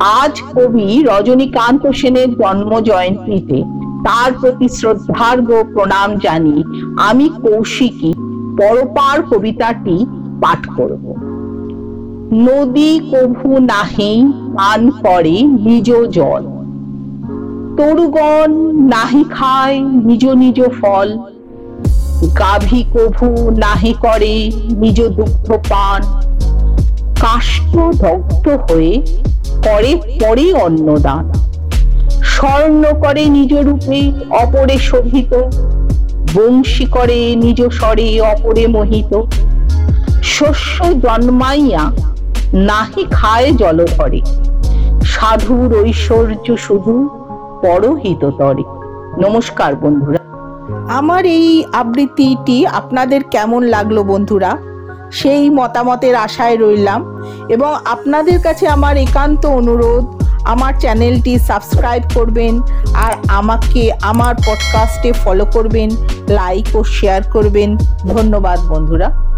আজ কবি রজনীকান্ত সেনের জন্ম জয়ন্তীতে তার প্রতি শ্রদ্ধার্ঘ প্রণাম জানি আমি কৌশিকী পরপার কবিতাটি পাঠ করব। নদী কভু নাহি, পান করে নিজ জল। তরুগণ নাহি খায় নিজ নিজ ফল। গাভী কভু নাহি করে নিজ দুগ্ধ পান। কাষ্ঠ দগ্ধ হয়ে করে পরে অন্নদান। স্বর্ণ করে নিজ রূপে অপরে শোভিত, বংশী করে নিজ স্বরে অপরে মোহিত। শস্য জন্মাইয়া নাহি খায় জল জলধরে সাধুর ঐশ্বর্য শুধু পরহিততরে নমস্কার বন্ধুরা। আমার এই আবৃত্তিটি আপনাদের কেমন লাগল বন্ধুরা? সেই মতামতের আশায় রইলাম এবং আপনাদের কাছে আমার একান্ত অনুরোধ, আমার চ্যানেলটি সাবস্ক্রাইব করবেন আর আমাকে আমার পডকাস্টে ফলো করবেন লাইক ও শেয়ার করবেন। ধন্যবাদ বন্ধুরা।